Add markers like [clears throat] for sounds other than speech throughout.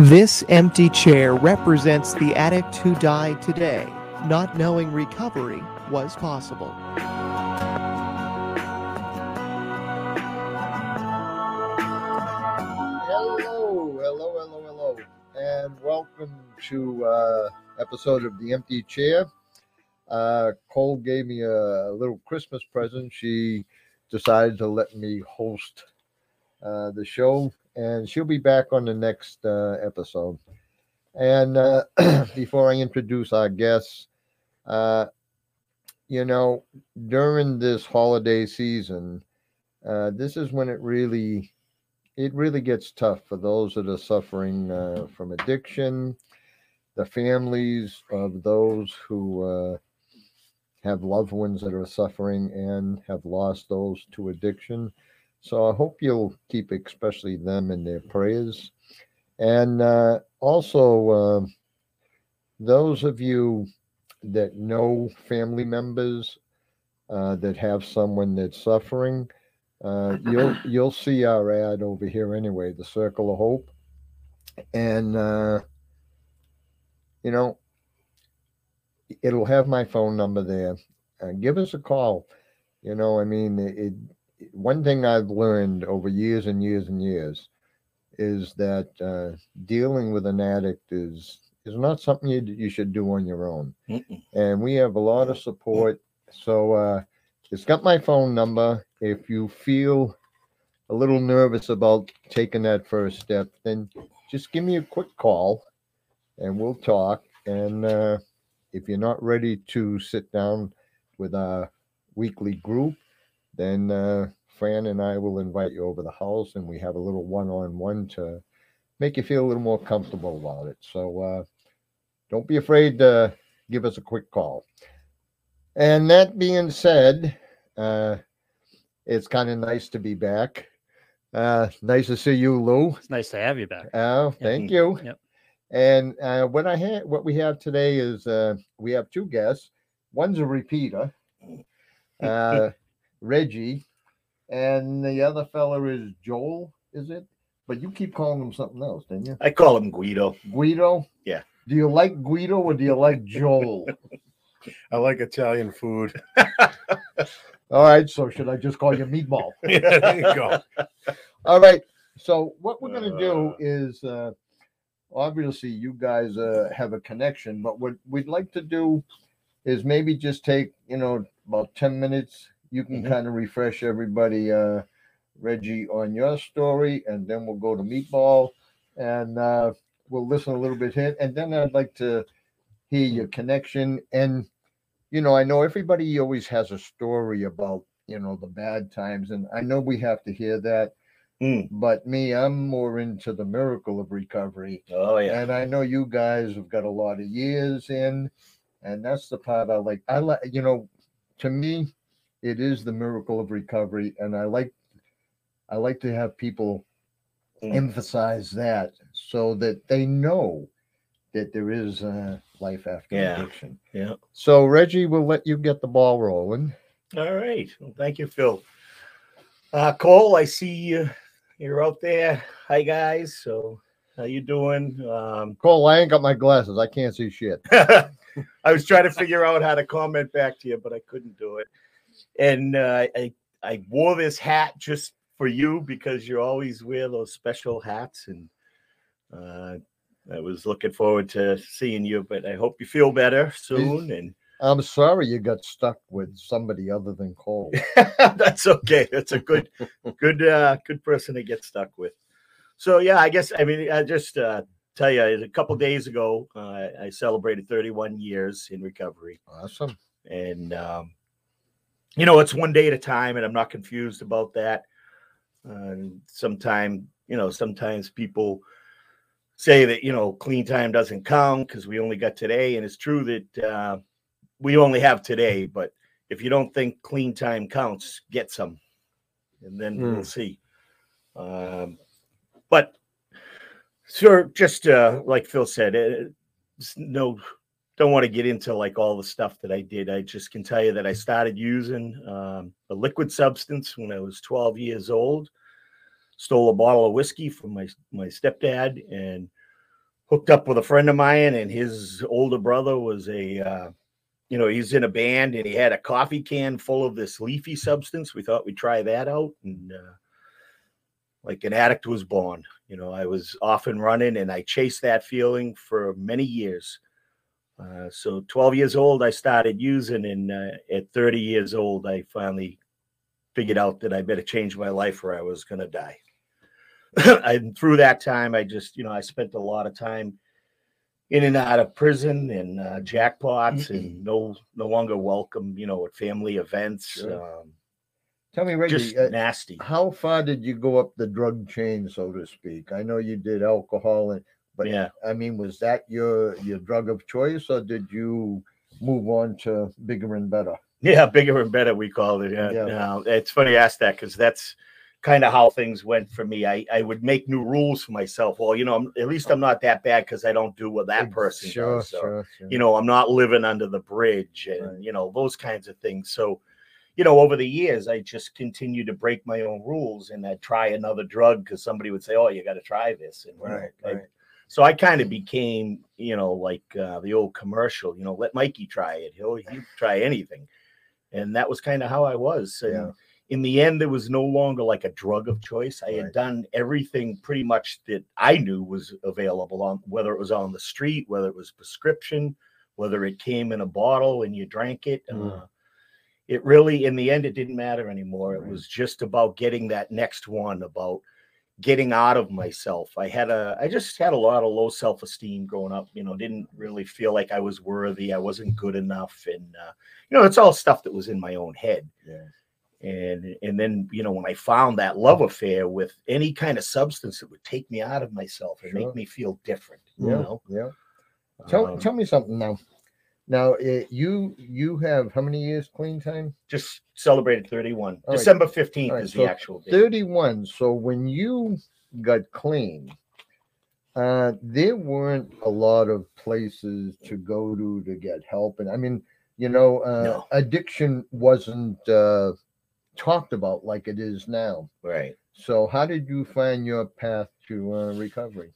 This empty chair represents the addict who died today, not knowing recovery was possible. Hello, hello, hello, hello, and welcome to uh, episode of the Empty Chair. Uh, Cole gave me a little Christmas present. She decided to let me host uh, the show, and she'll be back on the next uh, episode. And uh, [clears throat] before I introduce our guests, uh, you know, during this holiday season, uh, this is when it really it really gets tough for those that are suffering uh, from addiction, the families of those who uh, have loved ones that are suffering and have lost those to addiction. So I hope you'll keep especially them in their prayers. And uh, also, uh, those of you that know family members uh, that have someone that's suffering, uh, you'll you'll see our ad over here anyway, the Circle of Hope, and uh, you know it'll have my phone number there. Uh, give us a call. You know, I mean, it, it. One thing I've learned over years and years and years is that uh, dealing with an addict is is not something you you should do on your own. Mm-mm. And we have a lot of support. So uh, it's got my phone number. If you feel a little nervous about taking that first step, then just give me a quick call, and we'll talk. And uh, if you're not ready to sit down with our weekly group, then uh, Fran and I will invite you over the house, and we have a little one-on-one to make you feel a little more comfortable about it. So uh, don't be afraid to give us a quick call. And that being said, uh, it's kind of nice to be back. Uh, nice to see you, Lou. It's nice to have you back. Oh, thank you. Yep. And uh, what I had, what we have today is uh, we have two guests. One's a repeater, [laughs] uh, Reggie, and the other fella is Joel. Is it? But you keep calling him something else, didn't you? I call him Guido. Guido. Yeah. Do you like Guido or do you like Joel? [laughs] I like Italian food. [laughs] All right. So should I just call you Meatball? [laughs] yeah, there you go. All right. So what we're gonna do Uh. is uh obviously you guys uh have a connection, but what we'd like to do is maybe just take, you know, about 10 minutes. You can Mhm. kind of refresh everybody, uh Reggie, on your story, and then we'll go to Meatball and uh we'll listen a little bit here. And then I'd like to hear your connection. And you know, I know everybody always has a story about, you know, the bad times, and I know we have to hear that Mm. but me, I'm more into the miracle of recovery. Oh yeah. And I know you guys have got a lot of years in, and that's the part I like. I like, you know, to me, it is the miracle of recovery, and I like, I like to have people Mm. emphasize that so that they know that there is uh, life after Yeah. addiction. Yeah. So Reggie, we'll let you get the ball rolling. All right. Well, thank you, Phil. Uh, Cole, I see you. You're out there. Hi guys. So how you doing? Um, [laughs] Cole, I ain't got my glasses. I can't see shit. I was trying to figure out how to comment back to you, but I couldn't do it. And uh, I I wore this hat just for you because you always wear those special hats, and uh, I was looking forward to seeing you. But I hope you feel better soon. And I'm sorry you got stuck with somebody other than Cole. [laughs] that's okay. That's a good, good, uh, good person to get stuck with. So yeah, I guess I mean I just uh, tell you a couple days ago uh, I celebrated 31 years in recovery. Awesome. and um, you know it's one day at a time and i'm not confused about that and sometime you know sometimes people say that you know clean time doesn't count because we only got today and it's true that uh, we only have today but if you don't think clean time counts get some and then Mm. we'll see um, but sure just uh, like phil said uh, it's no don't want to get into like all the stuff that I did. I just can tell you that I started using um, a liquid substance when I was 12 years old. Stole a bottle of whiskey from my my stepdad and hooked up with a friend of mine, and his older brother was a, uh, you know, he's in a band, and he had a coffee can full of this leafy substance. We thought we'd try that out, and uh, like an addict was born. You know, I was off and running, and I chased that feeling for many years. Uh, so 12 years old, I started using, and uh, at 30 years old, I finally figured out that I better change my life or I was going to die. [coughs] and through that time, I just, you know, I spent a lot of time in and out of prison and uh, jackpots and no, no longer welcome, you know, at family events. Sure. Um, Tell me, Reggie, just uh, nasty. how far did you go up the drug chain, so to speak? I know you did alcohol, and but yeah. I mean, was that your your drug of choice, or did you move on to bigger and better? Yeah, bigger and better, we called it. Yeah. Yeah. Now, it's funny you ask that because that's kind of how things went for me. I, I would make new rules for myself. Well, you know, I'm, at least I'm not that bad because I don't do what that person sure, does. So, sure, sure. you know, I'm not living under the bridge and, Right. you know, those kinds of things. So, you know, over the years, I just continued to break my own rules and I'd try another drug because somebody would say, oh, you got to try this. And, Right, right. So I kind of became, you know, like uh, the old commercial, you know, let Mikey try it. He'll, he'll try anything. And that was kind of how I was. And Yeah. in the end, there was no longer like a drug of choice. I Right. had done everything pretty much that I knew was available on whether it was on the street, whether it was prescription, whether it came in a bottle and you drank it. Mm. Uh, it really, in the end, it didn't matter anymore. It was just about getting that next one, about getting out of myself. I had a, I just had a lot of low self esteem growing up. You know, didn't really feel like I was worthy. I wasn't good enough, and uh, you know, it's all stuff that was in my own head. Yeah. And and then you know, when I found that love affair with any kind of substance that would take me out of myself and Sure. make me feel different, you Yeah, know. yeah. Tell Um, tell me something now. Now, uh, you you have how many years clean time? just celebrated 31. All right. December 15th All right, is so the actual date. 31. So when you got clean, uh, there weren't a lot of places to go to to get help. And I mean, you know, uh, No. addiction wasn't uh, talked about like it is now. Right. So how did you find your path to uh, recovery?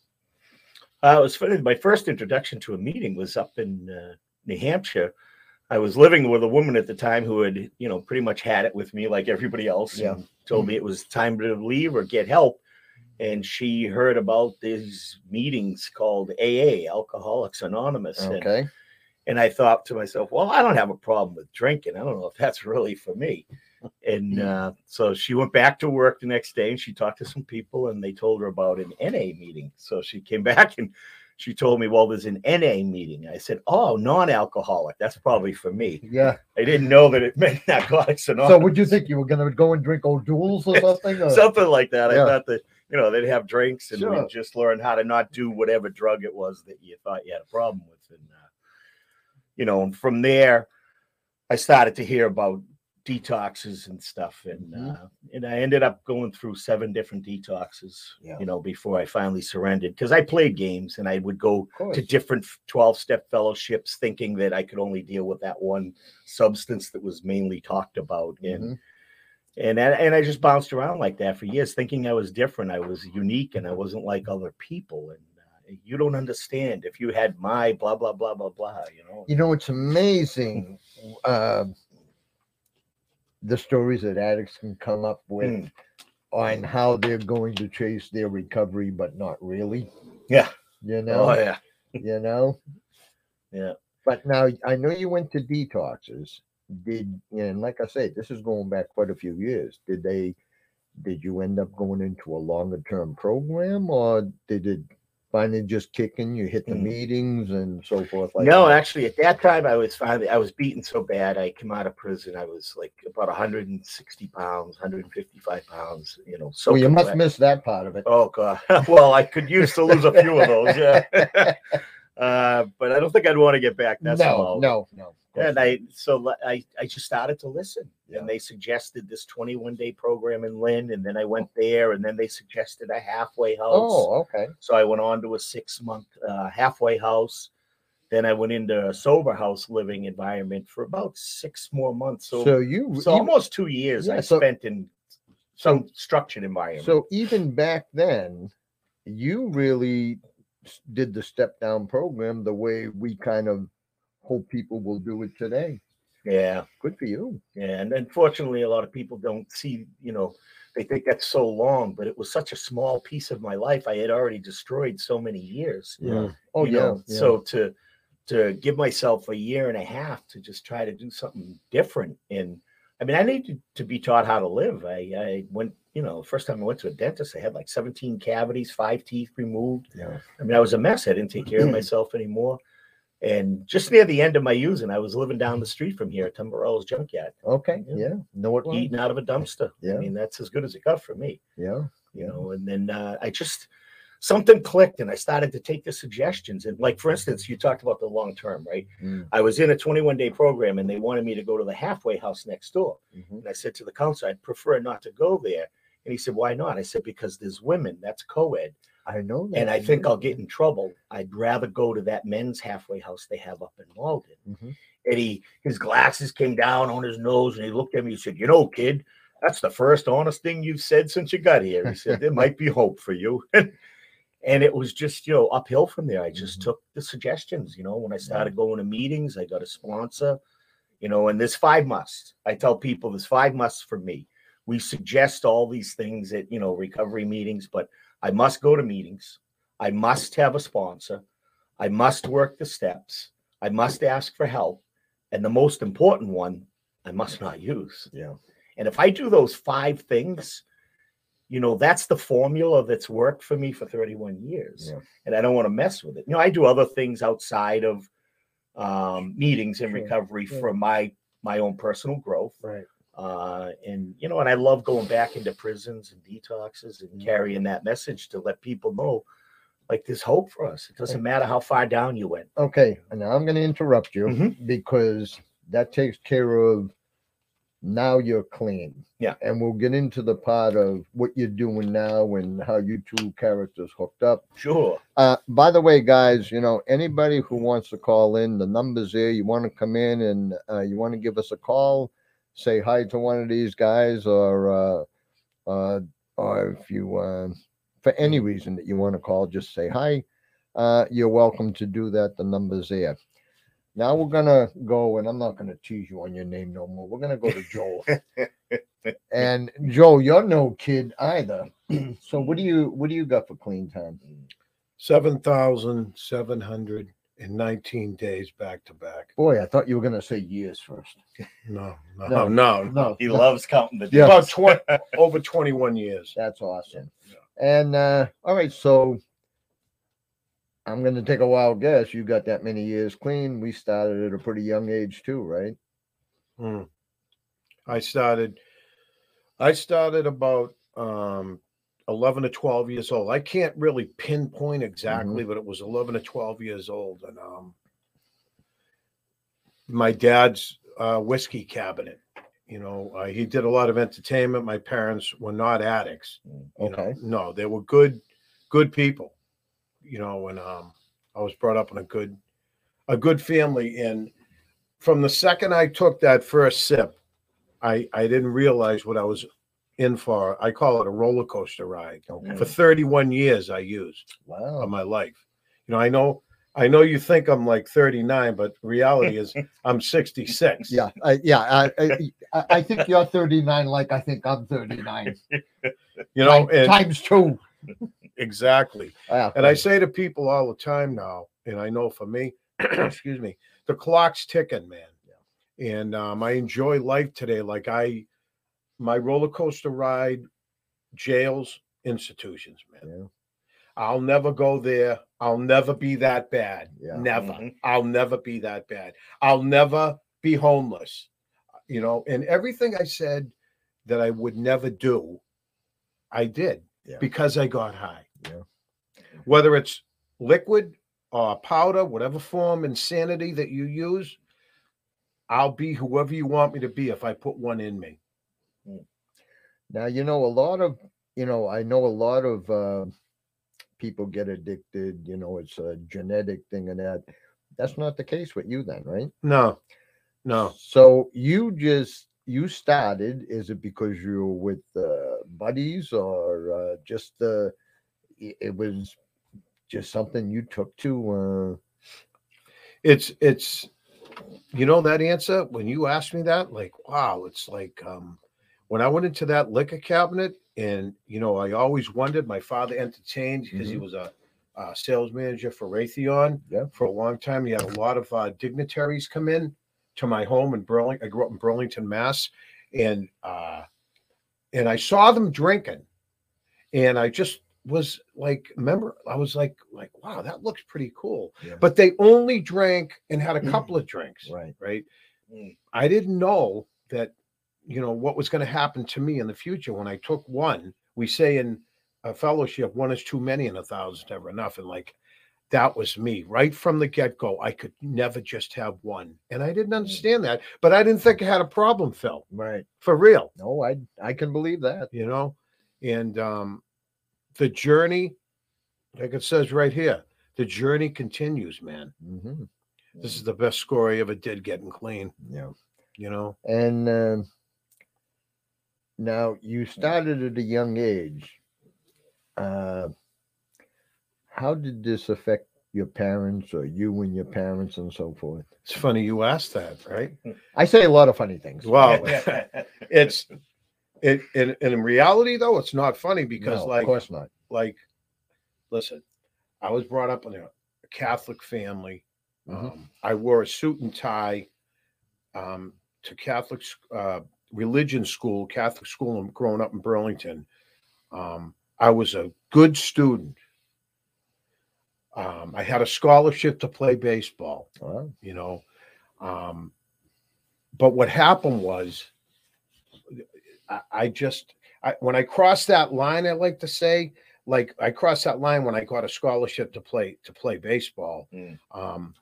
Uh, it was funny. My first introduction to a meeting was up in uh, New Hampshire. I was living with a woman at the time who had, you know, pretty much had it with me like everybody else. Yeah. and told me it was time to leave or get help. And she heard about these meetings called AA, Alcoholics Anonymous. And, Okay. and I thought to myself, well, I don't have a problem with drinking. I don't know if that's really for me. And uh, so she went back to work the next day and she talked to some people and they told her about an NA meeting. So she came [laughs] back and she told me, well, there's an NA meeting. I said, oh, non alcoholic. That's probably for me. Yeah. I didn't know that it meant [laughs] Narcotics So would you think you were going to go and drink O'Doul's or [laughs] something? or- Something like that. Yeah. I thought that, you know, they'd have drinks and Sure. we'd just learn how to not do whatever drug it was that you thought you had a problem with. And, uh, you know, and from there, I started to hear about detoxes and stuff. And, Mhm. uh, and I ended up going through seven different detoxes, Yeah. you know, before I finally surrendered because I played games and I would go to different 12 step fellowships thinking that I could only deal with that one substance that was mainly talked about. And Mhm. and I- and I just bounced around like that for years, thinking I was different, I was unique, and I wasn't like other people. And uh, you don't understand if you had my blah blah blah blah blah. You know, You know, it's amazing um, the stories that addicts can come up with Mm. on how they're going to chase their recovery, but not really. Yeah. You know, oh yeah, you know. [laughs] Yeah. But now I know you went to detoxes. Did and like I said, this is going back quite a few years. Did they? Did you end up going into a longer term program, or did it finally just kicking? You hit the Mm. meetings and so forth. Like no, that? actually, at that time, I was finally I was beaten so bad. I came out of prison. I was like about 160 pounds, 155 pounds. You know, so well, you must miss that part of it. Oh god. [laughs] well, I could use to lose a few of those. Yeah. [laughs] uh, but I don't think I'd want to get back. That's no, all. no, no. And. I so I I just started to listen, Yeah. and they suggested this 21 day program in Lynn, and then I went there, and then they suggested a halfway house. Oh, okay. So I went on to a six month uh, halfway house. Then I went into a sober house living environment for about six more months. So, So, you, so you- almost two years Yeah, I so- spent in some structured environment. so even back then, you really did the step down program the way we kind of hope people will do it today. Yeah. Good for you. Yeah, and unfortunately, a lot of people don't see, you know, they think that's so long, but it was such a small piece of my life. I had already destroyed so many years. Yeah. Oh yeah. yeah. So to to give myself a year and a half to just try to do something different, and I mean, I needed to be taught how to live. I I went, you know, first time I went to a dentist, I had like 17 cavities, five teeth removed. yeah. I mean, I was a mess. I didn't take care of [clears throat] myself anymore. And just near the end of my using, I was living down the street from here at Junkyard, Okay. Yeah. Yeah. Know well. eating out of a dumpster. Yeah. I mean, that's as good as it got for me, Yeah. you know. And then uh, I just something clicked, and I started to take the suggestions. And like for instance, you talked about the long term, right? Mm, I was in a 21 day program, and they wanted me to go to the halfway house next door. mhm. And I said to the counselor, I'd prefer not to go there. And he said, Why not? I said, Because there's women. That's co-ed. I know that. and I think I'll get in trouble. I'd rather go to that men's halfway house they have up in Malden. Mhm. And he, his glasses came down on his nose, and he looked at me. He said, "You know, kid, that's the first honest thing you've said since you got here." He said, "There might be hope for you." [laughs] and it was just you know uphill from there. I just Mhm. took the suggestions. You know, when I started going to meetings, I got a sponsor. You know, and there's five musts. I tell people there's five musts for me. We suggest all these things at you know recovery meetings, but I must go to meetings. I must have a sponsor. I must work the steps. I must ask for help. And the most important one, I must not use. Yeah. And if I do those five things, you know, that's the formula that's worked for me for 31 years. Yeah. And I don't want to mess with it. You know, I do other things outside of um, meetings and recovery Yeah. for my my own personal growth. Right. Uh, and you know, and I love going back into prisons and detoxes and Mhm. carrying that message to let people know, like there's hope for us. It doesn't matter how far down you went. Okay. And now I'm going to interrupt you Mhm. because that takes care of now you're clean. Yeah. And we'll get into the part of what you're doing now and how you two characters hooked up. Sure. Uh, by the way, guys, you know, anybody who wants to call in, the number's there. You want to come in and uh, you want to give us a call, say hi to one of these guys, or uh, uh, or if you, uh, for any reason that you want to call, just say hi. Uh, you're welcome to do that. The number's there. Now we're gonna go, and I'm not gonna tease you on your name no more. We're gonna go to Joel. [laughs] and Joe, you're no kid either. [clears throat] so what do you what do you got for clean time? Seven thousand seven hundred and nineteen days back to back. Boy, I thought you were gonna say years first. No, [laughs] no, No. no. No, He no, loves counting the Yeah. days. About twenty [laughs] over twenty-one years. that's awesome. And uh, all right, so I'm gonna take a wild guess. You got that many years clean. We started at a pretty young age too, right? Hmm. I started. I started about um, eleven to twelve years old. I can't really pinpoint exactly, but it was eleven to twelve years old, and um, my dad's uh, whiskey cabinet. You know, uh, he did a lot of entertainment. My parents were not addicts. you know. Okay. No, they were good, good people. You know, and um, I was brought up in a good, a good family. And from the second I took that first sip, I I didn't realize what I was in for. I call it a roller coaster ride. Okay. For 31 years, I used Wow. of my life. You know, I know. I know you think I'm like 39, but reality is [laughs] I'm 66. Yeah, I, yeah. I, I- I, think you're 39, like I think I'm 39. You know, and times two. exactly. Yeah, And I say to people all the time now, and I know for me, [clears throat] excuse me, the clock's ticking, man. And um, I enjoy life today. Like I, my roller coaster ride, jails, institutions, man. Yeah. I'll never go there. I'll never be that bad. Yeah. Never. Mhm. I'll never be that bad. I'll never be homeless. You know, and everything I said that I would never do, I did Yeah. because I got high. Yeah. Whether it's liquid or powder, whatever form insanity that you use, I'll be whoever you want me to be if I put one in me. Now, you know, a lot of, you know, I know a lot of uh, people get addicted, you know, it's a genetic thing and that. That's not the case with you then, right? No, no. So you just, you started, is it because you were with uh, buddies or uh, just uh, it was just something you took to. Uh, It's it's you know that answer when you asked me that, like, wow, it's like um when I went into that liquor cabinet and you know, I always wondered my father entertained because he Mhm. was a, uh sales manager for Raytheon Yeah. for a long time. He had a lot of uh, dignitaries come in to my home in Burlington. I grew up in Burlington, Mass, and uh, and I saw them drinking, and I just was like, remember, I was like, like, wow, that looks pretty cool. Yeah. But they only drank and had a couple of drinks, right. right? Mm. I didn't know that, you know, what was going to happen to me in the future when I took one. We say in a fellowship, one is too many and a thousand never enough. And like that was me right from the get go. I could never just have one. And I didn't understand that, but I didn't think I had a problem, Phil, Right. for real, No, I I can believe that. you know? And um, the journey, like it says right here, the journey continues, man. hmm This is the best score I ever did getting clean, Yeah. you know? And um now you started at a young age. Uh, how did this affect your parents or you and your parents and so forth? It's funny you asked that, right? I say a lot of funny things. Wow. [laughs] it's it, and in reality though, it's not funny because No, like of course not. like listen, I was brought up in a Catholic family. Mhm. Um, I wore a suit and tie um, to Catholic uh, religion school, Catholic school, and growing up in Burlington. Um, I was a good student. Um, I had a scholarship to play baseball Well, you know. Um, but what happened was, I, I just I, when I crossed that line, I like to say, like I crossed that line when I got a scholarship to play to play baseball. Mm. Um,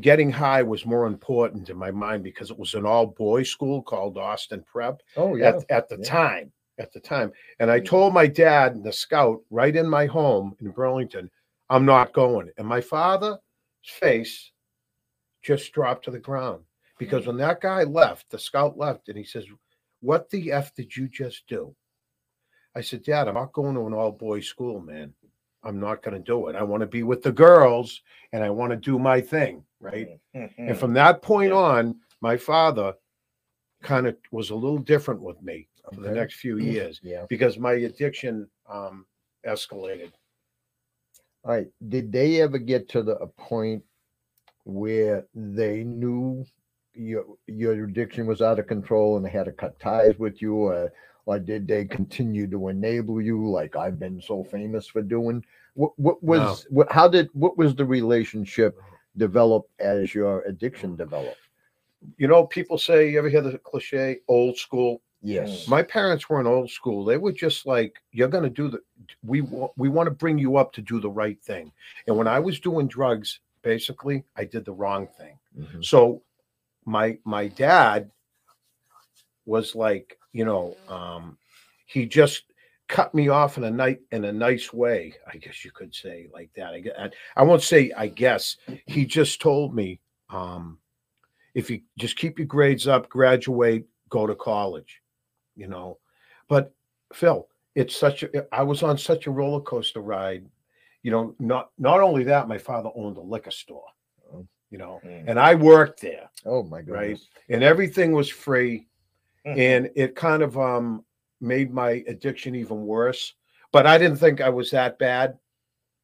getting high was more important in my mind because it was an all boys school called Austin Prep oh yeah. at, at the yeah. time. At the time, and I Mm. told my dad, the scout, right in my home in Burlington, I'm not going. And my father's face just dropped to the ground because when that guy left, the scout left, and he says, "What the f did you just do?" I said, "Dad, I'm not going to an all boys school, man. I'm not going to do it. I want to be with the girls, and I want to do my thing, right?" Mm-hmm. And mm-hmm. from that point on, my father kind of was a little different with me for the next few mm-hmm. years Yeah. because my addiction um, escalated. All right. Did they ever get to the a point where they knew your your addiction was out of control and they had to cut ties with you, or or did they continue to enable you, like I've been so famous for doing? What what was what? How did what was the relationship develop as your addiction developed? You know, people say, you ever hear the cliche, old school? Yes. My parents weren't old school. They were just like, you're going to do the, we, wa- we want to bring you up to do the right thing. And when I was doing drugs, basically, I did the wrong thing. Mhm. So my my dad was like, you know, um, he just cut me off in a night in a nice way, I guess you could say like that. I, I, won't say I guess. He just told me, um, if you just keep your grades up, graduate, go to college, you know. But Phil, it's such a I was on such a roller coaster ride. You know, not not only that, my father owned a liquor store, Oh. you know, Mm. and I worked there Oh my Right. and everything was free Mm-hmm. and it kind of um made my addiction even worse but i didn't think i was that bad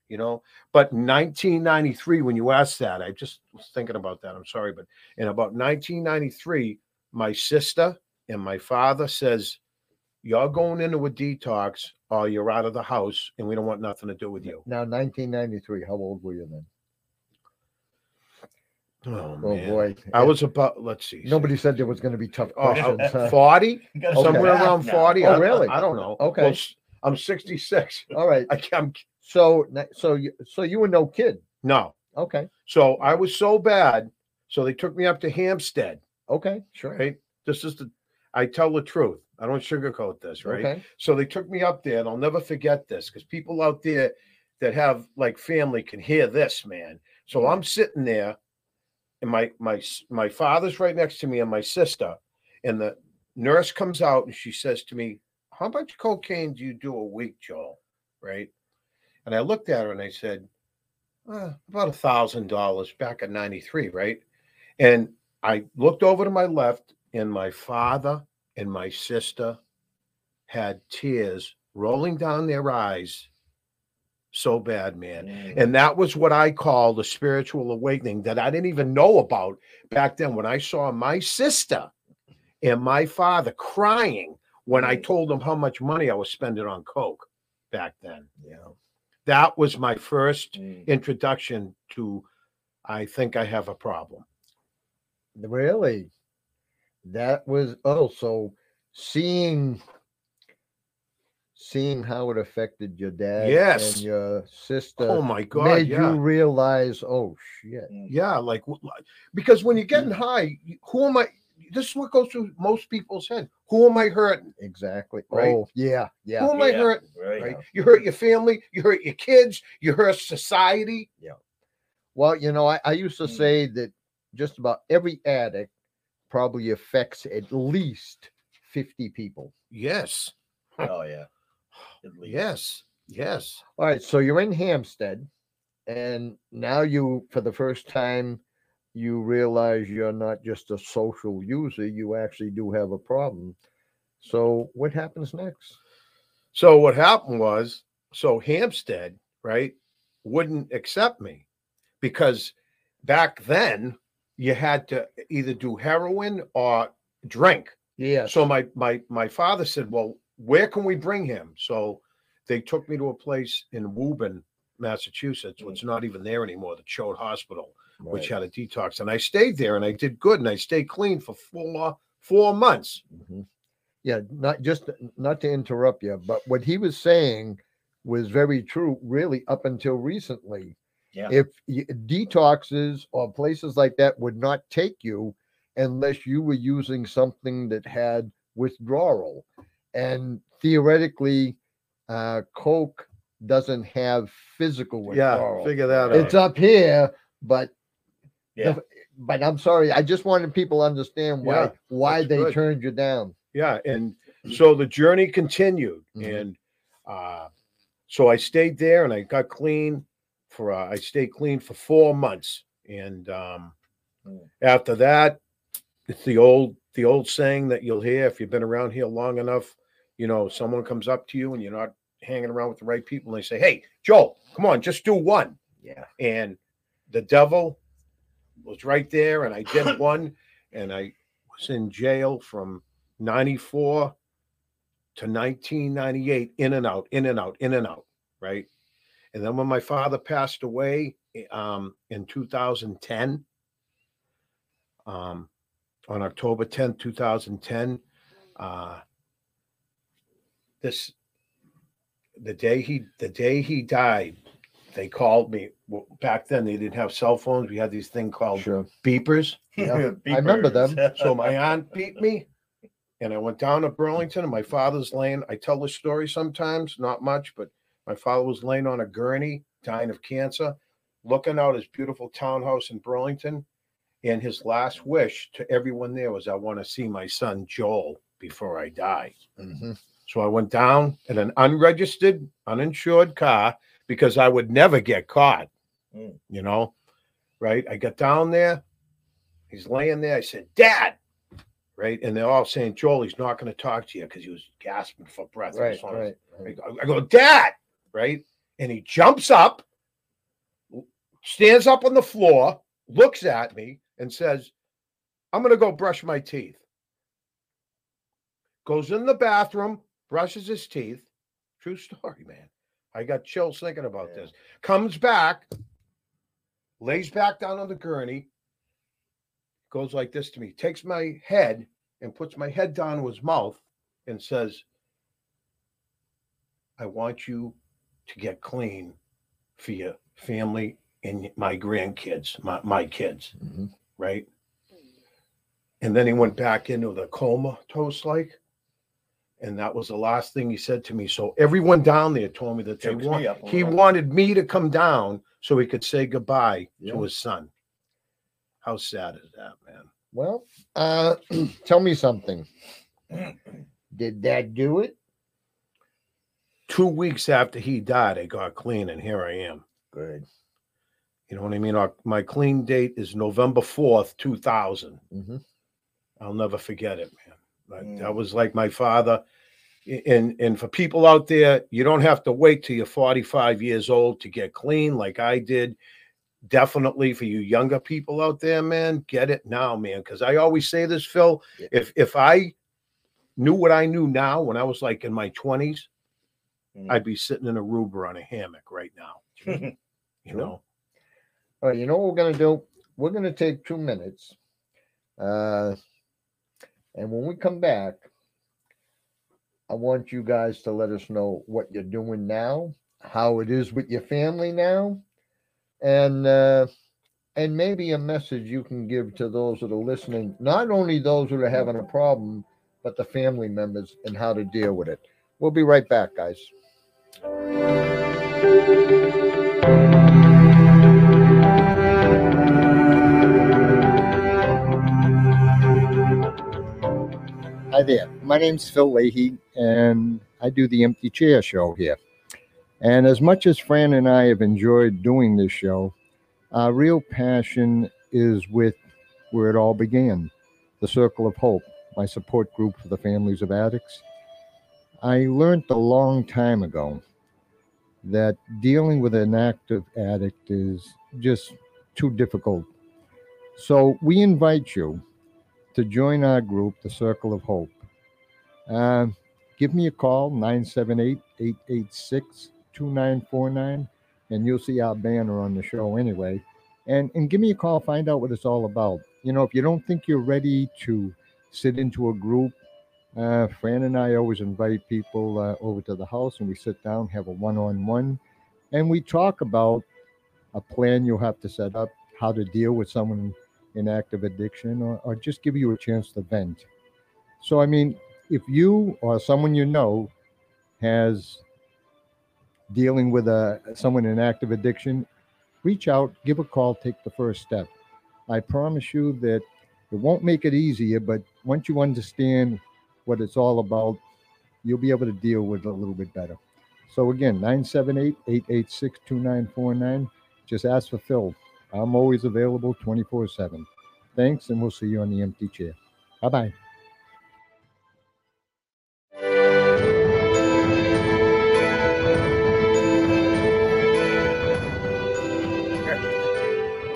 you know but 1993 when you asked that i just was thinking about that i'm sorry but in about 1993 my sister and my father says you're going into a detox or you're out of the house and we don't want nothing to do with you Now, 1993. How old were you then? Oh, Oh boy. i was about let's see Nobody said there was going to be tough oh, questions. Uh, huh? 40 [laughs] Okay. somewhere around 40 Oh, I- I- really? I, don't know Okay. Well, s- i'm 66 [laughs] All right. I can't, So, so you, so you were no kid. no. Okay. So I was so bad. So they took me up to Hampstead, Okay. Sure. right? This is the, I tell the truth. I don't sugarcoat this, right? Okay. So they took me up there, and I'll never forget this because people out there that have like family can hear this, man. So mm-hmm. I'm sitting there, and my my my father's right next to me, and my sister, and the nurse comes out and she says to me, "How much cocaine do you do a week, Joel?" Right? And I looked at her and I said, uh, about a thousand dollars back in 93 right and i looked over to my left and my father and my sister had tears rolling down their eyes so bad man Mm. and that was what i call the spiritual awakening that i didn't even know about back then when i saw my sister and my father crying when i Mm. told them how much money i was spending on coke back then yeah. that was my first Mm. introduction to I think I have a problem. Really? That was also seeing seeing how it affected your dad Yes. and your sister oh my god, made yeah. you realize, oh shit. Yeah, like because when you're getting high, who am I this is what goes through most people's head. Who am I hurting? Exactly. Right. Oh yeah, yeah. Who am I hurting? Right. Right? You hurt your family, you hurt your kids, you hurt society. Yeah well, you know, I, I used to Mm. say that just about every addict probably affects at least 50 people. Yes. [laughs] Oh yeah. At least. Yes. Yes. All right, so you're in Hampstead, and now you, for the first time, you realize you're not just a social user, you actually do have a problem. So, what happens next? So what happened was, so Hampstead, right, wouldn't accept me because back then you had to either do heroin or drink. Yeah. So my my my father said, "Well, where can we bring him?" So they took me to a place in Woburn, Massachusetts, which is not even there anymore, the Choate Hospital, which had a detox, and I stayed there and I did good and I stayed clean for four four months. Mhm. Yeah, not just not to interrupt you, but what he was saying was very true, really, up until recently. Yeah. If detoxes or places like that would not take you unless you were using something that had withdrawal, and theoretically, uh, Coke doesn't have physical withdrawal. Yeah, figure that out. it's up here, but Yeah. the- but I'm sorry, I just wanted people to understand why Yeah, why they good. turned you down. Yeah, and so the journey continued, Mhm. and uh, so I stayed there and I got clean for uh, I stayed clean for four months, and um, Mm. after that, it's the old the old saying that you'll hear if you've been around here long enough. You know, someone comes up to you and you're not hanging around with the right people, and they say, "Hey, Joel, come on, just do one." Yeah. and the devil was right there and i did [coughs] one and i was in jail from 94 to 1998 in and out in and out in and out right and then when my father passed away um, in 2010 um, on october 10th 2010 uh, this the day he the day he died they called me well, back then they didn't have cell phones we had these thing called Sure. beepers Yeah, [laughs] I remember them. [laughs] so my aunt beat me and i went down to burlington and my father's laying i tell the story sometimes not much but my father was laying on a gurney dying of cancer looking out his beautiful townhouse in burlington and his last wish to everyone there was i want to see my son joel before i die Mhm. So I went down in an unregistered, uninsured car because I would never get caught. Mm. You know, right? I got down there. He's laying there. I said, Dad. Right. And they're all saying, Joel, he's not going to talk to you because he was gasping for breath. Right, was on his- right, right. I go, Dad. Right. And he jumps up, stands up on the floor, looks at me, and says, I'm going to go brush my teeth. Goes in the bathroom, brushes his teeth. True [laughs] story, man. I got chills thinking about Yeah. this. Comes back, lays back down on the gurney, goes like this to me, takes my head and puts my head down to his mouth and says, I want you to get clean for your family and my grandkids, my, my kids, Mhm. right? And then he went back into the coma toast like. And that was the last thing he said to me. So everyone down there told me that they Chokes me up a he little. wanted me to come down so he could say goodbye Yeah. to his son. How sad is that, man? Well, uh, [clears throat] tell me something. Did that do it? Two weeks after he died, I got clean, and here I am. Good. You know what I mean? Our, my clean date is November 4th, 2000. Mhm. I'll never forget it, man. That, Mm. that was like my father. And and for people out there, you don't have to wait till you're 45 years old to get clean like I did. Definitely for you younger people out there, man, get it now, man. Because I always say this, Phil. Yeah. If if I knew what I knew now when I was like in my 20s, Mm. I'd be sitting in Aruba on a hammock right now. [laughs] You Sure. know, All right, you know what we're gonna do? We're gonna take two minutes. Uh, and when we come back, I want you guys to let us know what you're doing now, how it is with your family now, and uh, and maybe a message you can give to those that are listening, not only those that are having a problem, but the family members and how to deal with it. We'll be right back, guys. Hi there. My name's Phil Leahy, and I do the Empty Chair Show here. And as much as Fran and I have enjoyed doing this show, our real passion is with where it all began the Circle of Hope, my support group for the families of addicts. I learned a long time ago that dealing with an active addict is just too difficult. So we invite you to join our group, the Circle of Hope. Uh, give me a call, 978 886 2949, and you'll see our banner on the show anyway. And, and give me a call, find out what it's all about. You know, if you don't think you're ready to sit into a group, uh, Fran and I always invite people uh, over to the house and we sit down, have a one on one, and we talk about a plan you'll have to set up, how to deal with someone in active addiction, or, or just give you a chance to vent. So, I mean, if you or someone you know has dealing with a someone in active addiction, reach out, give a call, take the first step. I promise you that it won't make it easier, but once you understand what it's all about, you'll be able to deal with it a little bit better. So again, 978-886-2949. Just ask for Phil. I'm always available 24/7. Thanks, and we'll see you on the empty chair. Bye bye.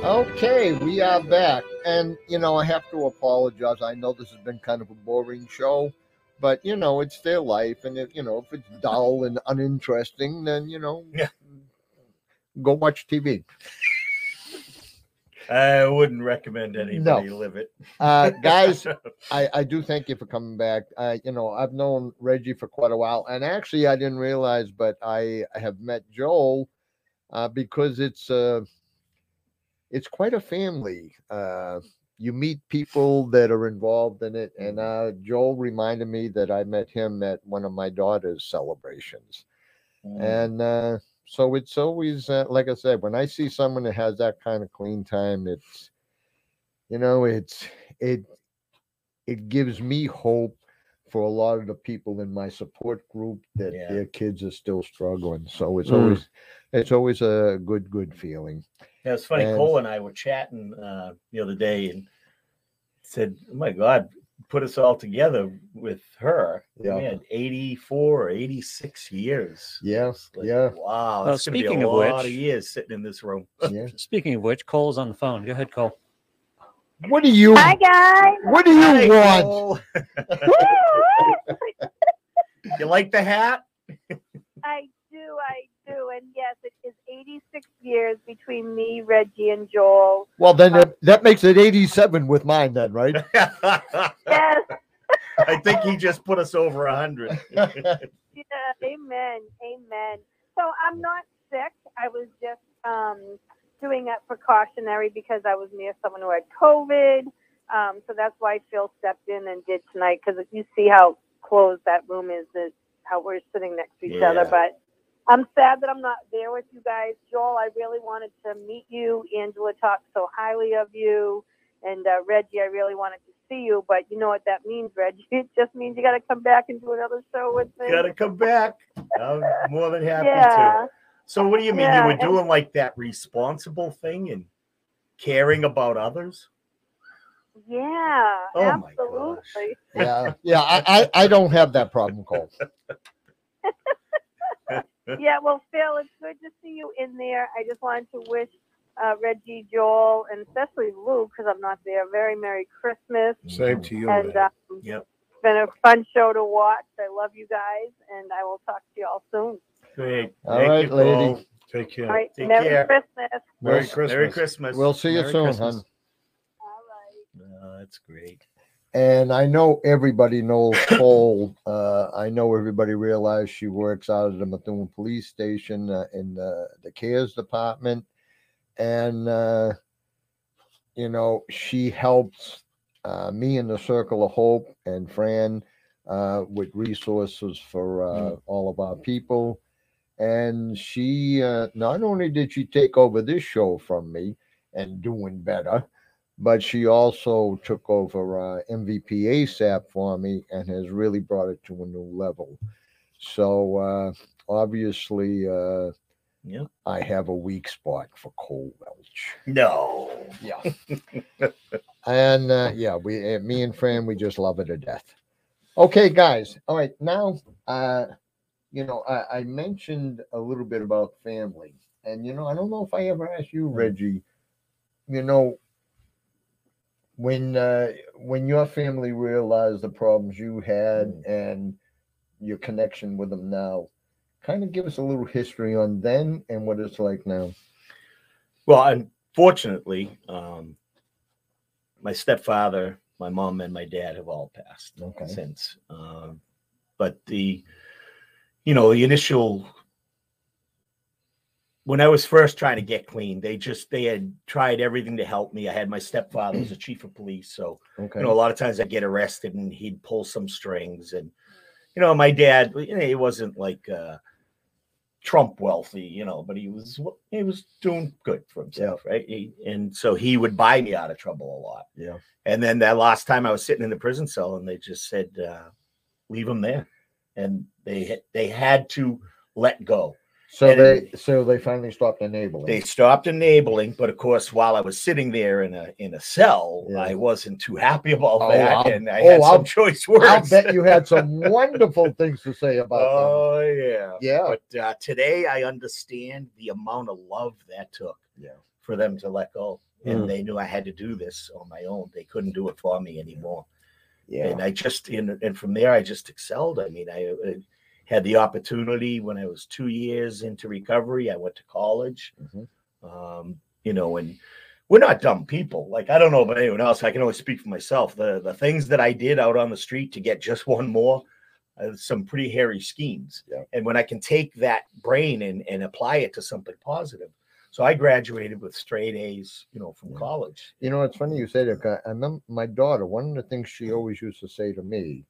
Okay, we are back. And, you know, I have to apologize. I know this has been kind of a boring show, but, you know, it's their life. And, if, you know, if it's dull and uninteresting, then, you know, Yeah. go watch TV. I wouldn't recommend anybody live it. Uh, guys, [laughs] I, I do thank you for coming back. I, you know, I've known Reggie for quite a while, and actually, I didn't realize, but I, I have met Joel uh, because it's uh, it's quite a family. Uh, you meet people that are involved in it, and uh, Joel reminded me that I met him at one of my daughter's celebrations, Mm. and uh, so it's always uh, like I said, when I see someone that has that kind of clean time, it's you know, it's it it gives me hope for a lot of the people in my support group that Yeah. their kids are still struggling. So it's Mm. always it's always a good good feeling. Yeah, it's funny. And- Cole and I were chatting uh, the other day and said, "Oh my God, put us all together with her. Yeah. We had 84 or 86 years. Yeah, like, yeah. Wow. Well, That's gonna be speaking a of lot which- of years sitting in this room. Yeah. [laughs] Speaking of which, Cole's on the phone. Go ahead, Cole. What do you Hi guys. what do you Hi, want? [laughs] You like the hat? I do, I do, and yes, it is 86 years between me, Reggie, and Joel. Well then that, that makes it 87 with mine then, right? [laughs] Yes, I think he just put us over a hundred. [laughs] yeah, amen, amen. So I'm not sick. I was just um, doing that precautionary because I was near someone who had COVID. Um, so that's why Phil stepped in and did tonight because you see how closed that room is, that how we're sitting next to each other. But I'm sad that I'm not there with you guys. Joel, I really wanted to meet you. Angela talked so highly of you. And uh, Reggie, I really wanted to see you. But you know what that means, Reggie? [laughs] It just means you got to come back and do another show with me. Gotta come back. I'm more than happy yeah. to. So what do you mean Yeah, you were and- doing like that responsible thing and caring about others? Yeah, Oh my absolutely. Yeah, yeah. I, I, I don't have that problem, Cole. [laughs] yeah, well, Phil, it's good to see you in there. I just wanted to wish uh, Reggie, Joel, and especially Lou, because I'm not there, very Merry Christmas. Same to you. And man. um, Yep. it's been a fun show to watch. I love you guys, and I will talk to you all soon. Great. All Thank right, you, lady. Paul. Take care. All right, Take Merry care. Christmas. Merry Christmas. Merry Christmas. We'll see you Merry soon, Christmas. hon. All right. Uh, that's great. And I know everybody knows Cole. Uh, I know everybody realized she works out of the Methuen Police Station uh, in the, the CARES department. And, uh, you know, she helps uh, me in the Circle of Hope and Fran uh, with resources for uh, all of our people. And she, uh, not only did she take over this show from me and doing better, but she also took over uh, MVP ASAP for me and has really brought it to a new level. So uh, obviously, uh, Yeah. I have a weak spot for Cole Welch. No. Yeah, [laughs] and uh, yeah, we, uh, me and Fran, we just love her to death. Okay, guys. All right, now, uh, you know, I, I mentioned a little bit about family, and you know, I don't know if I ever asked you, Reggie. You know, when uh, when your family realized the problems you had and your connection with them now, kind of give us a little history on then and what it's like now. Well, unfortunately, um, my stepfather, my mom, and my dad have all passed Okay. since. Um, but the, you know, the initial when I was first trying to get clean, they just they had tried everything to help me. I had my stepfather was a chief of police, so Okay. you know a lot of times I'd get arrested and he'd pull some strings, and you know my dad, you know, he wasn't like uh, Trump wealthy, you know, but he was he was doing good for himself, right? He, and so he would buy me out of trouble a lot. Yeah. And then that last time I was sitting in the prison cell, and they just said, uh, "Leave him there," and they they had to let go. So And they so they finally stopped enabling. They stopped enabling, but of course, while I was sitting there in a in a cell, Yeah. I wasn't too happy about Oh, that, I'll- and I oh, had some I'll- choice words. I'll bet you had some [laughs] wonderful things to say about Oh yeah. Yeah. But uh, today I understand the amount of love that took Yeah. for them to let go, and Mm. they knew I had to do this on my own. They couldn't do it for me anymore. Yeah. and I just and, and from there I just excelled. I mean, I, I had the opportunity when I was two years into recovery. I went to college, Mhm. um, you know, and we're not dumb people. Like I don't know about anyone else. I can only speak for myself. The the things that I did out on the street to get just [laughs] one more, uh, some pretty hairy schemes. Yeah. And when I can take that brain and and apply it to something positive. So I graduated with straight A's, you know, from Yeah. college. You know, it's funny you say that. I remember my daughter, one of the things she always used to say to me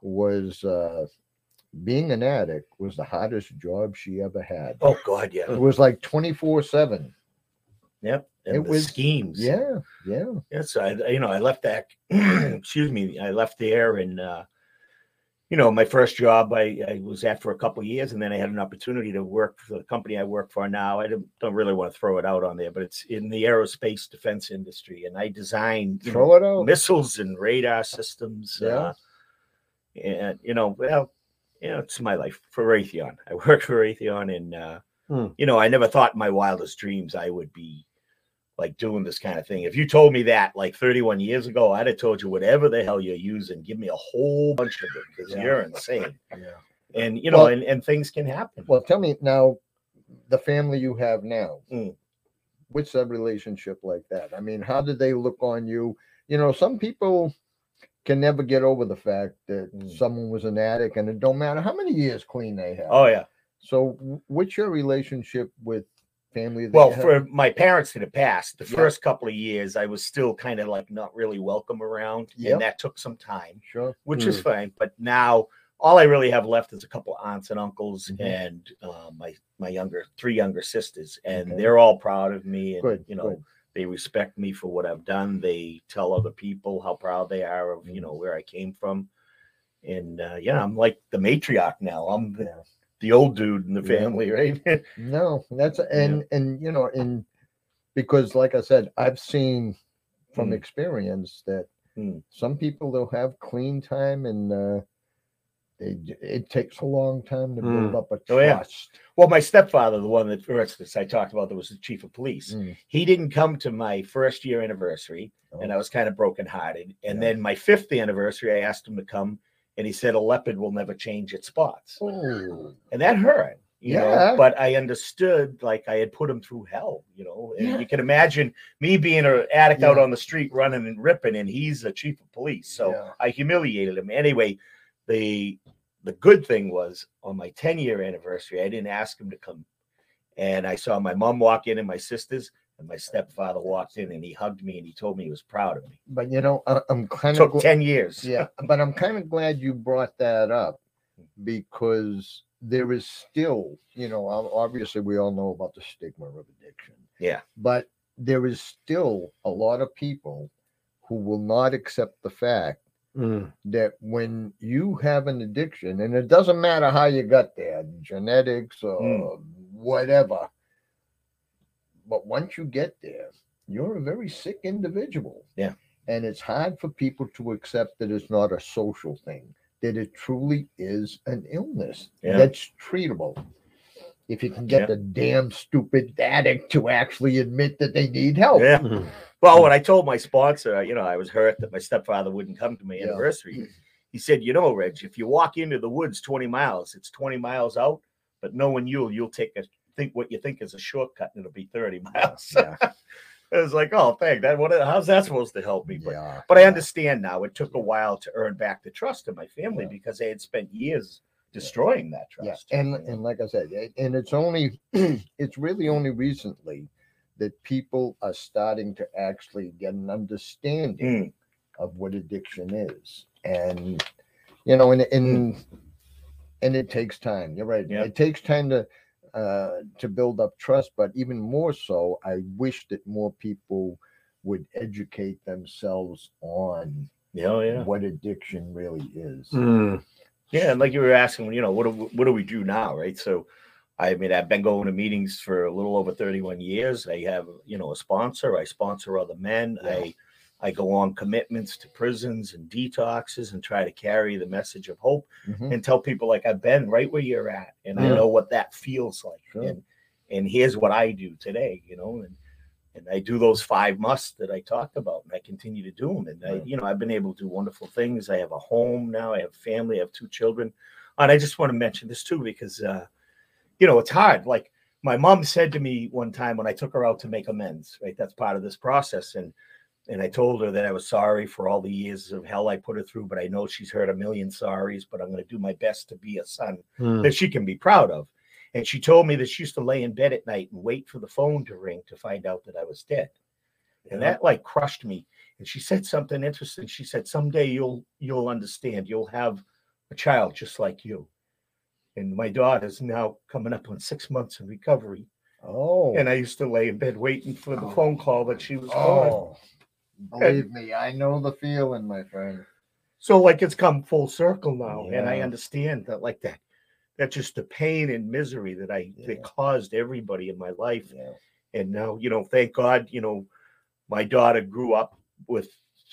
was uh, being an addict was the hardest job she ever had. Oh God, yeah. It was like 24 7. Yep. And It the was- schemes. Yeah. Yeah. Yes, I you know I left that. [clears throat] excuse me, I left there, and uh, you know my first job I, I was at for a couple of years, and then I had an opportunity to work for the company I work for now. I don't, don't really want to throw it out on there, but it's in the aerospace defense industry, and I designed Throw it out. missiles and radar systems. Yeah. Uh, and you know, well, you know, it's my life for Raytheon. [laughs] I work for Raytheon, and uh, Hmm. you know, I never thought in my wildest dreams I would be like doing this kind of thing. If you told me that like 31 years ago, I'd have told you whatever the hell you're using, give me a whole bunch of it because Yeah. you're insane. [laughs] Yeah. And you know, Well- and, and things can happen. Well, tell me now, the family you have now, Mm. what's that relationship like that? I mean, how did they look on you? You know, some people can never get over the fact that Mm. someone was an addict, and it don't matter how many years clean they have. oh yeah. So, what's your relationship with family? Well, have? for my parents in the past, the Yeah. first couple of years, I was still kind of like not really welcome around, Yep. and that took some time. sure, which is fine. But now all I really have left is a couple aunts and uncles Mhm. and uh, my my younger three younger sisters, and Okay. they're all proud of me. And Good, you know, good. They respect me for what I've done. They tell other people how proud they are of Mm-hmm. you know where I came from. And uh, yeah, I'm like the matriarch now. I'm the, the old dude in the Yeah. family, [laughs] right? No, that's and and you know, and because like I said, I've seen from Mm. experience that Mm. some people they'll have clean time and uh they, it takes a long time to build Mm. up a trust. Oh, yeah. well, my stepfather, the one that for instance I talked about that was the chief of police, Mm. he didn't come to my first year anniversary, and Oh. I was kind of brokenhearted. And Yeah. then my fifth anniversary, I asked him to come, and he said a leopard will never change its spots. Oh, and that hurt you Yeah. know but i understood like i had put him through hell you know and Yeah. you can imagine me being an addict out on the street running and ripping and he's a chief of police so Yeah. i humiliated him anyway the the good thing was on my 10 year anniversary i didn't ask him to come and i saw my mom walk in and my sisters and my stepfather walked in and he hugged me and he told me he was proud of me but you know, I, I'm kind of took 10 years yeah, but I'm kind of glad you brought that up [laughs] because there is still, you know, obviously we all know about the stigma of addiction. Yeah. But there is still a lot of people who will not accept the fact Mm. that when you have an addiction, and it doesn't matter how you got there, genetics or whatever, but once you get there, you're a very sick individual. Yeah. And it's hard for people to accept that it's not a social thing, that it truly is an illness Yeah. that's treatable. If you can get Yeah. the damn stupid addict to actually admit that they need help. yeah Mm. Well, when I told my sponsor, you know, I was hurt that my stepfather wouldn't come to my Yeah. anniversary, he said, "You know, Reg, if you walk into the woods 20 miles, it's 20 miles out, but knowing you, you'll take a think what you think is a shortcut, and it'll be 30 [laughs] miles." Yeah. I was like, "Oh, thank that. What? How's that supposed to help me?" But Yeah. but I understand now. It took a while to earn back the trust of my family Yeah. because they had spent years destroying that Yeah, trust. and and like I said, and it's only [clears throat] it's really only recently that people are starting to actually get an understanding Mm, of what addiction is, and you know, and and and it takes time. You're right. Yeah. It takes time to uh to build up trust, but even more so, I wish that more people would educate themselves on oh, yeah. what addiction really is. Mm. Yeah, and like you were asking, you know, what do what do we do now, right? So, I mean, I've been going to meetings for a little over 31 years. I have, you know, a sponsor. I sponsor other men. Yeah. I I go on commitments to prisons and detoxes and try to carry the message of hope Mhm. and tell people like I've been right where you're at and I know what that feels like. Sure. And and here's what I do today, you know, and and I do those five musts that I talked about, and I continue to do them. And I, you know, I've been able to do wonderful things. I have a home now. I have family. I have two children. And I just want to mention this too because, uh, you know, it's hard. Like my mom said to me one time when I took her out to make amends. Right, that's part of this process. And and I told her that I was sorry for all the years of hell I put her through, but I know she's heard a million sorries. But I'm going to do my best to be a son Mm. that she can be proud of. And she told me that she used to lay in bed at night and wait for the phone to ring to find out that I was dead. And Yeah. that like crushed me. And she said something interesting. She said, Someday you'll you'll understand. You'll have a child just like you. And my daughter's now coming up on six months in recovery. Oh, And I used to lay in bed waiting for the phone call that she was gone. Oh, believe me, I know the feeling, my friend. So like it's come full circle now, and I Yeah. understand that like that. That's just the pain and misery that I Yeah. that caused everybody in my life. Yeah. And now, you know, thank God, you know, my daughter grew up with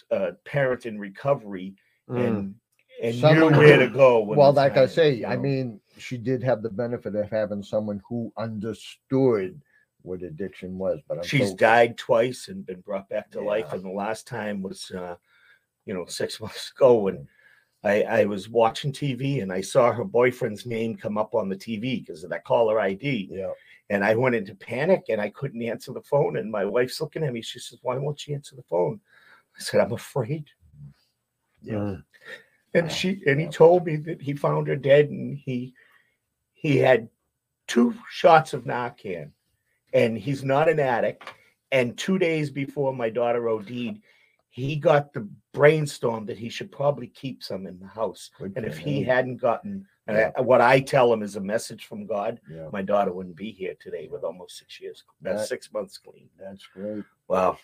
a parent in recovery Mm. and and Someone knew where to go. when Well, like I time, say, you I know. mean, she did have the benefit of having someone who understood what addiction was. But I'm she's died twice and been brought back to life. And the last time was, uh, you know, six [laughs] months ago. And I, I was watching TV and I saw her boyfriend's name come up on the TV because of that caller ID. Yeah. And I went into panic and I couldn't answer the phone. And my wife's looking at me. She says, Why won't you answer the phone? I said, I'm afraid. Yeah. Mm. And she and he told me that he found her dead and he he had two shots of Narcan and he's not an addict. And two days before my daughter OD'd, he got the brainstorm that he should probably keep some in the house. Good And if he hadn't gotten Yeah. I- what I tell him is a message from God, yeah, my daughter wouldn't be here today with almost six years. That's That- six months clean. that's great. Wow.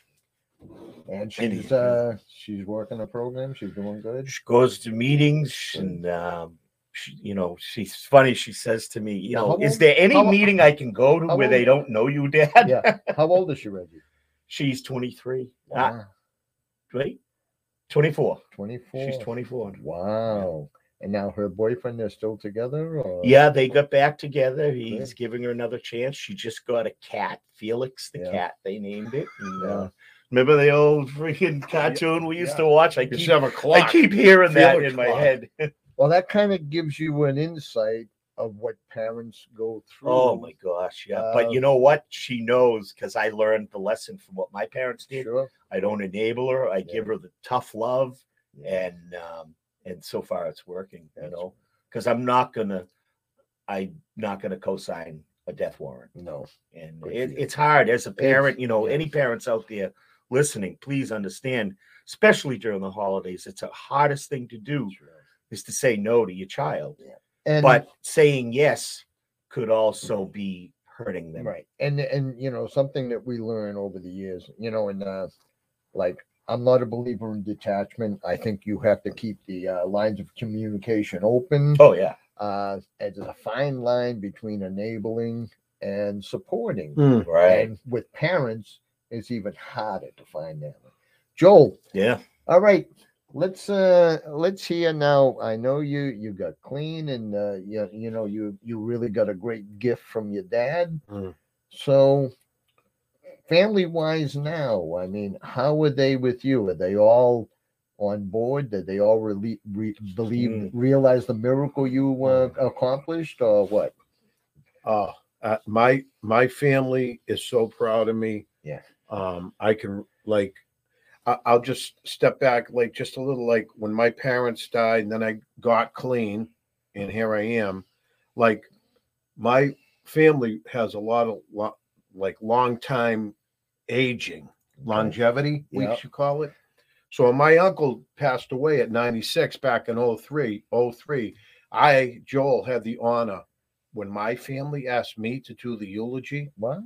And she's uh she's working a program. She's doing good. She goes to meetings and um, she, you know, she's funny. She says to me, you Now, know, is old- there any how- meeting I can go to where they don't know you, Dad? Yeah. How old is she, Reggie? [laughs] She's 23. Ah, Wow. right? 24. 24. She's 24. Wow. And now her boyfriend, they're still together? Or? Yeah, they got back together. He's giving her another chance. She just got a cat, Felix the Yeah. cat. They named it. And, Yeah. uh, remember the old freaking [laughs] cartoon we used Yeah. to watch? I keep, should have a I keep hearing that Felix in my clock. head. [laughs] Well, that kind of gives you an insight of what parents go through. Oh my gosh, yeah. but you know what? She knows because I learned the lesson from what my parents did. Sure. I don't enable her. I Yeah. give her the tough love, Yeah. and um, and so far it's working. You That's- know, because I'm not gonna, I'm not gonna co-sign a death warrant, No. and it, it's hard as a parent. You know, yeah. any parents out there listening, please understand, especially during the holidays, it's the hardest thing to do is to say no to your child. And But saying yes could also be hurting them. right. And and you know, something that we learn over the years, you know, and uh like I'm not a believer in detachment. I think you have to keep the uh, lines of communication open. Oh yeah. Uh, and there's a fine line between enabling and supporting. Mm. Right. And with parents, it's even harder to find that. Joel, Yeah. all right, let's uh let's hear now. I know you you got clean and uh you, you know you you really got a great gift from your dad. Mm. So family wise now, I mean, how are they with you? Are they all on board? Did they all really re- believe Mm. realize the miracle you uh, accomplished or what? uh, uh my my family is so proud of me Yeah. um i can like i'll just step back like just a little like when my parents died and then i got clean and here i am like my family has a lot of lo- like long time aging longevity we Yeah. should call it so my uncle passed away at 96 back in 03 03 i joel had the honor when my family asked me to do the eulogy What?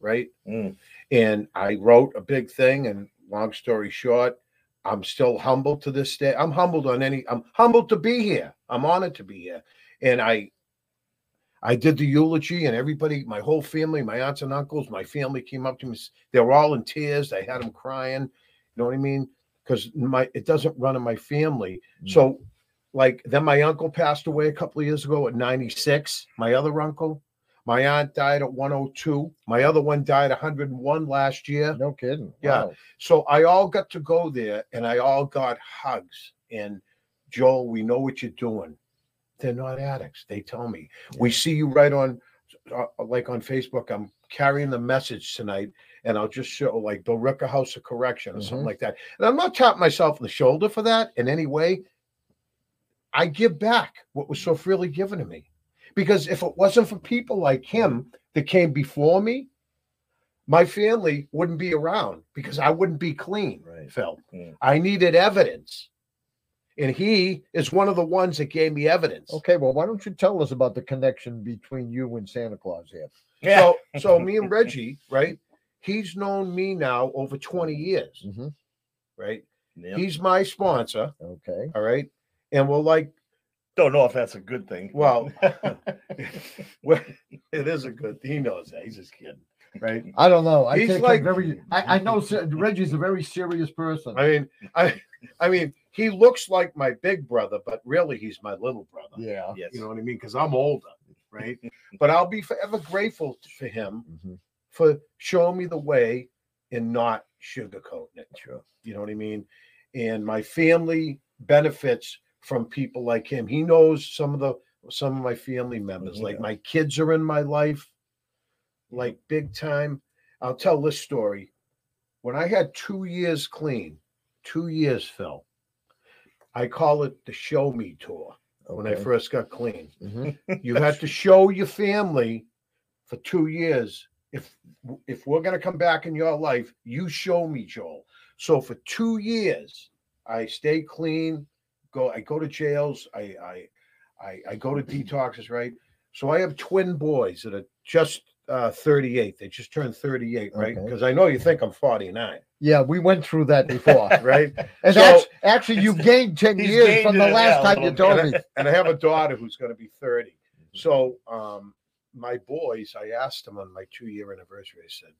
right Mm. and i wrote a big thing and long story short i'm still humbled to this day. I'm humbled on any i'm humbled to be here. I'm honored to be here. And i i did the eulogy and everybody my whole family my aunts and uncles my family came up to me they were all in tears. They had them crying. You know what i mean? Because my it doesn't run in my family. Mm. so like then my uncle passed away a couple of years ago at 96 my other uncle my aunt died at 102 my other one died 101 last year No kidding. Yeah. Wow. so I all got to go there and I all got hugs. And Joel, we know what you're doing. They're not addicts. They tell me. We see you right on, uh, like on Facebook. I'm carrying the message tonight and I'll just show like the Billerica House of Correction or something Mhm. like that. And I'm not tapping myself on the shoulder for that in any way. I give back what was so freely given to me. Because if it wasn't for people like him that came before me, my family wouldn't be around because I wouldn't be clean, Right. Phil. Mm. I needed evidence. And he is one of the ones that gave me evidence. Okay, well, why don't you tell us about the connection between you and Santa Claus here? Yeah. So [laughs] so me and Reggie, right? He's known me now over 20 years, Mhm. right? Yeah. He's my sponsor, Okay. all right? And we're like, Don't know if that's a good thing. well, [laughs] well it is a good he knows that. He's just kidding, right? I don't know. I He's take like- very. I, I know Se- Reggie's a very serious person. I mean, I I mean, he looks like my big brother, but really he's my little brother. yeah. yes. You know what I mean? Because I'm older, right? [laughs] but I'll be forever grateful for him Mhm. for showing me the way and not sugarcoating it. Sure. You know what I mean? And my family benefits from people like him. He knows some of the some of my family members. Mhm. Like my kids are in my life, like big time. I'll tell this story. When I had two years clean, two years, Phil, I call it the show me tour when I first got clean. Mhm. [laughs] You have to show your family for two years. If if we're gonna come back in your life, you show me, Joel. So for two years, I stay clean. Go, I go to jails. I I I, I go to detoxes, right? So I have twin boys that are just uh, 38. They just turned 38, right? Okay. Because I know you think I'm 49, Yeah, we went through that [laughs] before. right? And So- that's actually you gained 10 years gained from the last time you told and, me. I, and I have a daughter who's going to be 30. So um, my boys, I asked them on my two year anniversary, I said,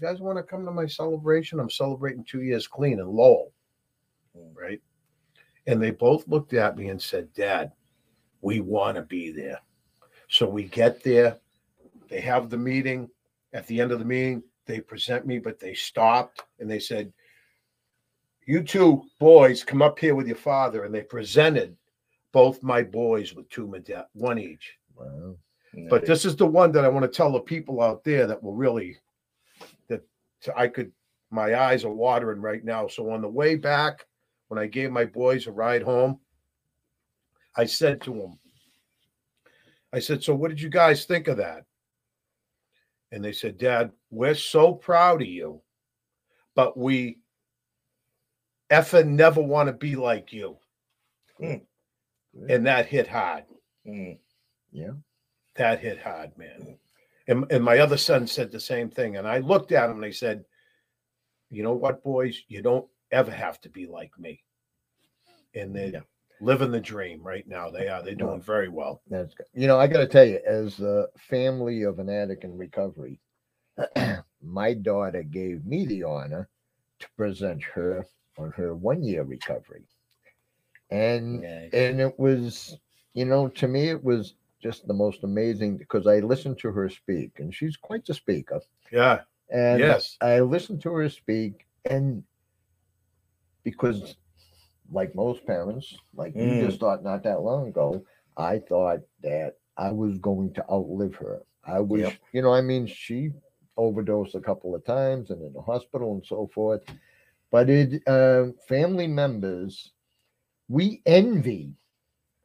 You guys want to come to my celebration? I'm celebrating two years clean in Lowell. Right. And they both looked at me and said, Dad, we want to be there. So we get there, they have the meeting. At the end of the meeting, they present me, but they stopped and they said, You two boys come up here with your father. And they presented both my boys with two medal, one each. Wow. But this is the one that I want to tell the people out there that will really that I could my eyes are watering right now. So on the way back, when I gave my boys a ride home, I said to them, I said, So what did you guys think of that? And they said, Dad, we're so proud of you, but we effing never want to be like you. Hmm. And that hit hard Mm. Yeah. that hit hard, man. And, and my other son said the same thing. And I looked at him and I said, You know what, boys? You don't ever have to be like me. And they're Yeah. living the dream right now. They are. They're doing very well. That's good. You know, I got to tell you, as a family of an addict in recovery, [clears throat] my daughter gave me the honor to present her on her one year recovery. And Yeah. and it was, you know, to me it was just the most amazing because I listened to her speak and she's quite the speaker. Yeah. And yes. I listened to her speak, and because, like most parents, like you Mm. just thought not that long ago, I thought that I was going to outlive her. I was, Yep. you know, I mean, she overdosed a couple of times and in the hospital and so forth. But it, uh, family members, we envy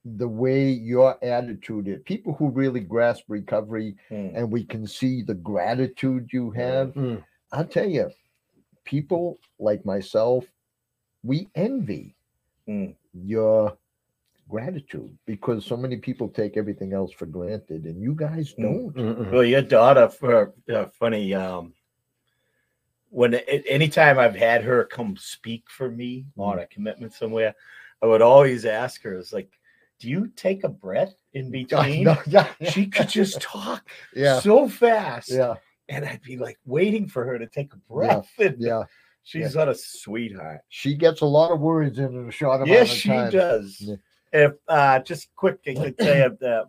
the way your attitude is. People who really grasp recovery Mm. and we can see the gratitude you have. Mm. I'll tell you, people like myself, we envy Mm. your gratitude because so many people take everything else for granted, and you guys Mm. don't. Mm-mm. Well, your daughter, for uh, funny, um, when a- anytime I've had her come speak for me on a commitment somewhere, I would always ask her, "Is like, do you take a breath in [laughs] between?" No, yeah, She could just talk [laughs] yeah, so fast, yeah, and I'd be like waiting for her to take a breath. And yeah. She's not a sweetheart. She gets a lot of words in a short amount Yes, of she does. Yeah. If uh, just quick, I could say uh,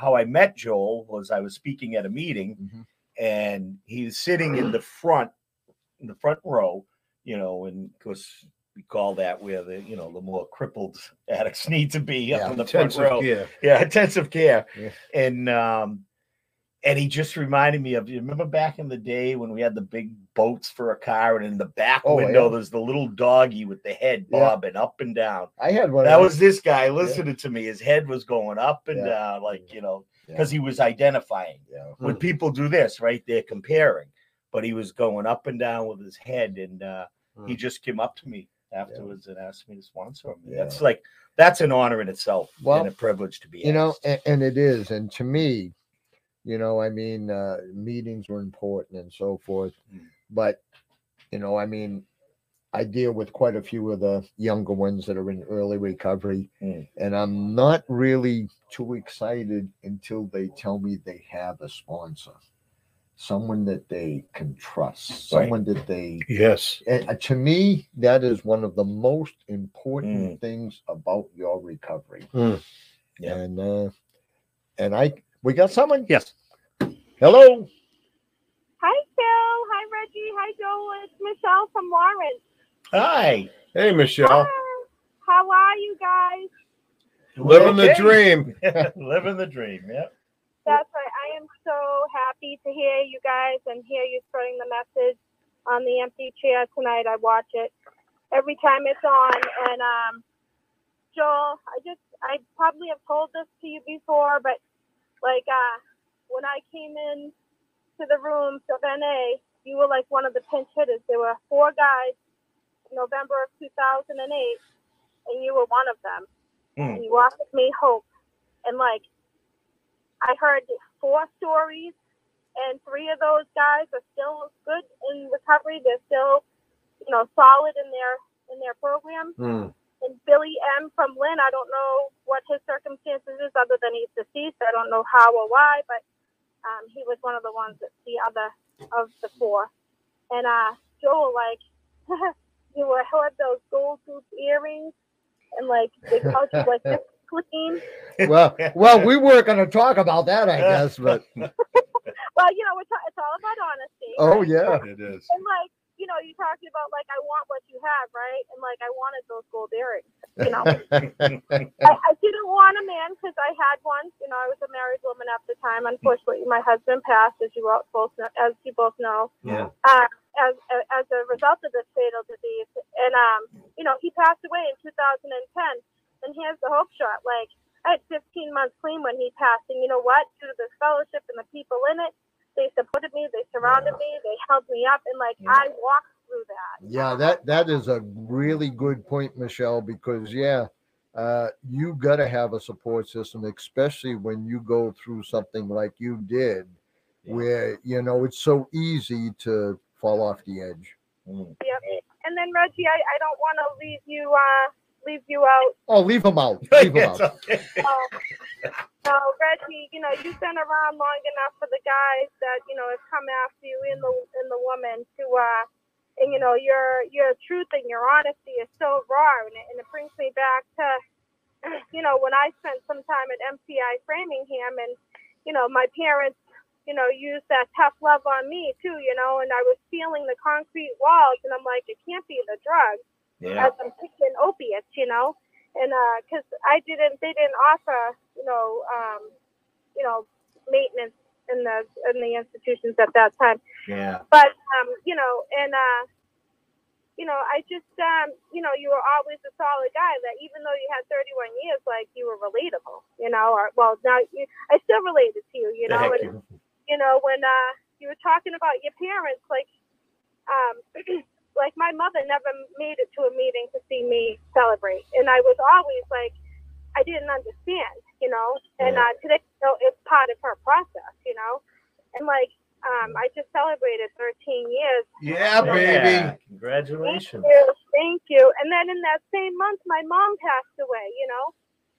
how I met Joel was I was speaking at a meeting, Mhm. and he's sitting in the front, in the front row, you know, and of course we call that where the you know the more crippled addicts need to be up Yeah, in the front Intensive row care. yeah, [laughs] intensive care. Yeah. And um and he just reminded me of you remember back in the day when we had the big boats for a car and in the back Oh, window yeah. there's the little doggy with the head Yeah. bobbing up and down. I had one. That was this guy listening to me. His head was going up and Yeah. down, like you know, Yeah. because he was identifying. Yeah. When people do this, right? They're comparing, but he was going up and down with his head, and uh, he Mm. just came up to me afterwards and asked me to sponsor him. Yeah. That's like that's an honor in itself Well, and a privilege to be. you know and, and it is and to me you know i mean uh meetings were important and so forth Mm. but you know i mean i deal with quite a few of the younger ones that are in early recovery Mm. and i'm not really too excited until they tell me they have a sponsor someone that they can trust someone that they Yes. and uh, to me that is one of the most important Mm. things about your recovery Mm. Yeah. and uh and i we got someone Yes. hello Hi, Phil. Hi, Reggie. Hi, Joel. It's Michelle from Lawrence. Hi. Hey, Michelle. Hi. How are you guys? Living the dream. [laughs] Living the dream. Yeah. That's right. I am so happy to hear you guys and hear you spreading the message on the empty chair tonight. I watch it every time it's on. And um, Joel, I just I probably have told this to you before, but like uh, when I came in to the room to NA, you were like one of the pinch hitters. There were four guys in November of 2008, and you were one of them. Hmm. And you offered me hope. And like I heard four stories and three of those guys are still good in recovery. They're still, you know, solid in their in their program. Hmm. And Billy M from Lynn, I don't know what his circumstances is other than he's deceased. I don't know how or why, but um, he was one of the ones that the other of the four. And uh, Joel, like, [laughs] you were had those gold tooth earrings, and like they called you like [laughs] this clean. well, well, we weren't going to talk about that, I guess, but [laughs] Well, you know, it's, it's all about honesty. oh right? yeah, It is. And like, you know, you talking about like I want what you have, right? And like I wanted those gold earrings. You know, [laughs] I, I didn't want a man because I had one. You know, I was a married woman at the time. Unfortunately, my husband passed, as you all both know, as you both know, Yeah. uh, as as a result of this fatal disease. And um, you know, he passed away in 2010. And here's the hope shot. Like I had 15 months clean when he passed, and you know what? Due to this fellowship and the people in it, they supported me, they surrounded me, they held me up, and like Yeah. I walked through that. yeah. That that is a really good point, Michelle, because yeah. Uh, you got to have a support system, especially when you go through something like you did, Yeah. where you know it's so easy to fall off the edge. Mm. And then Reggie, I, I don't want to leave you uh leave you out. Oh, leave them out. [laughs] Leave It's out. okay. [laughs] Um, so Reggie, you know you've been around long enough for the guys that you know have come after you in the in the woman to uh and you know your your truth and your honesty is so raw and it, and it brings me back to [clears throat] you know when I spent some time at MCI Framingham and you know my parents you know used that tough love on me too you know and I was feeling the concrete walls and I'm like it can't be the drugs Yeah. as I'm taking opiates, you know, and uh, because I didn't, they didn't offer, you know, um, you know, maintenance in the in the institutions at that time. Yeah. But um, you know, and uh, you know, I just, um, you know, you were always a solid guy. That even though you had 31 years, like you were relatable, you know. Or well, now you, I still related to you, you know. heck And you- you know, when uh, you were talking about your parents, like, um, [clears throat] like my mother never made it to a meeting to see me celebrate, and I was always like, I didn't understand, you know. And Yeah. uh, today, you know, it's part of her process, you know, and like, um, I just celebrated 13 years. Yeah, baby. Yeah. Thank Congratulations. you, thank you. And then in that same month, my mom passed away, you know.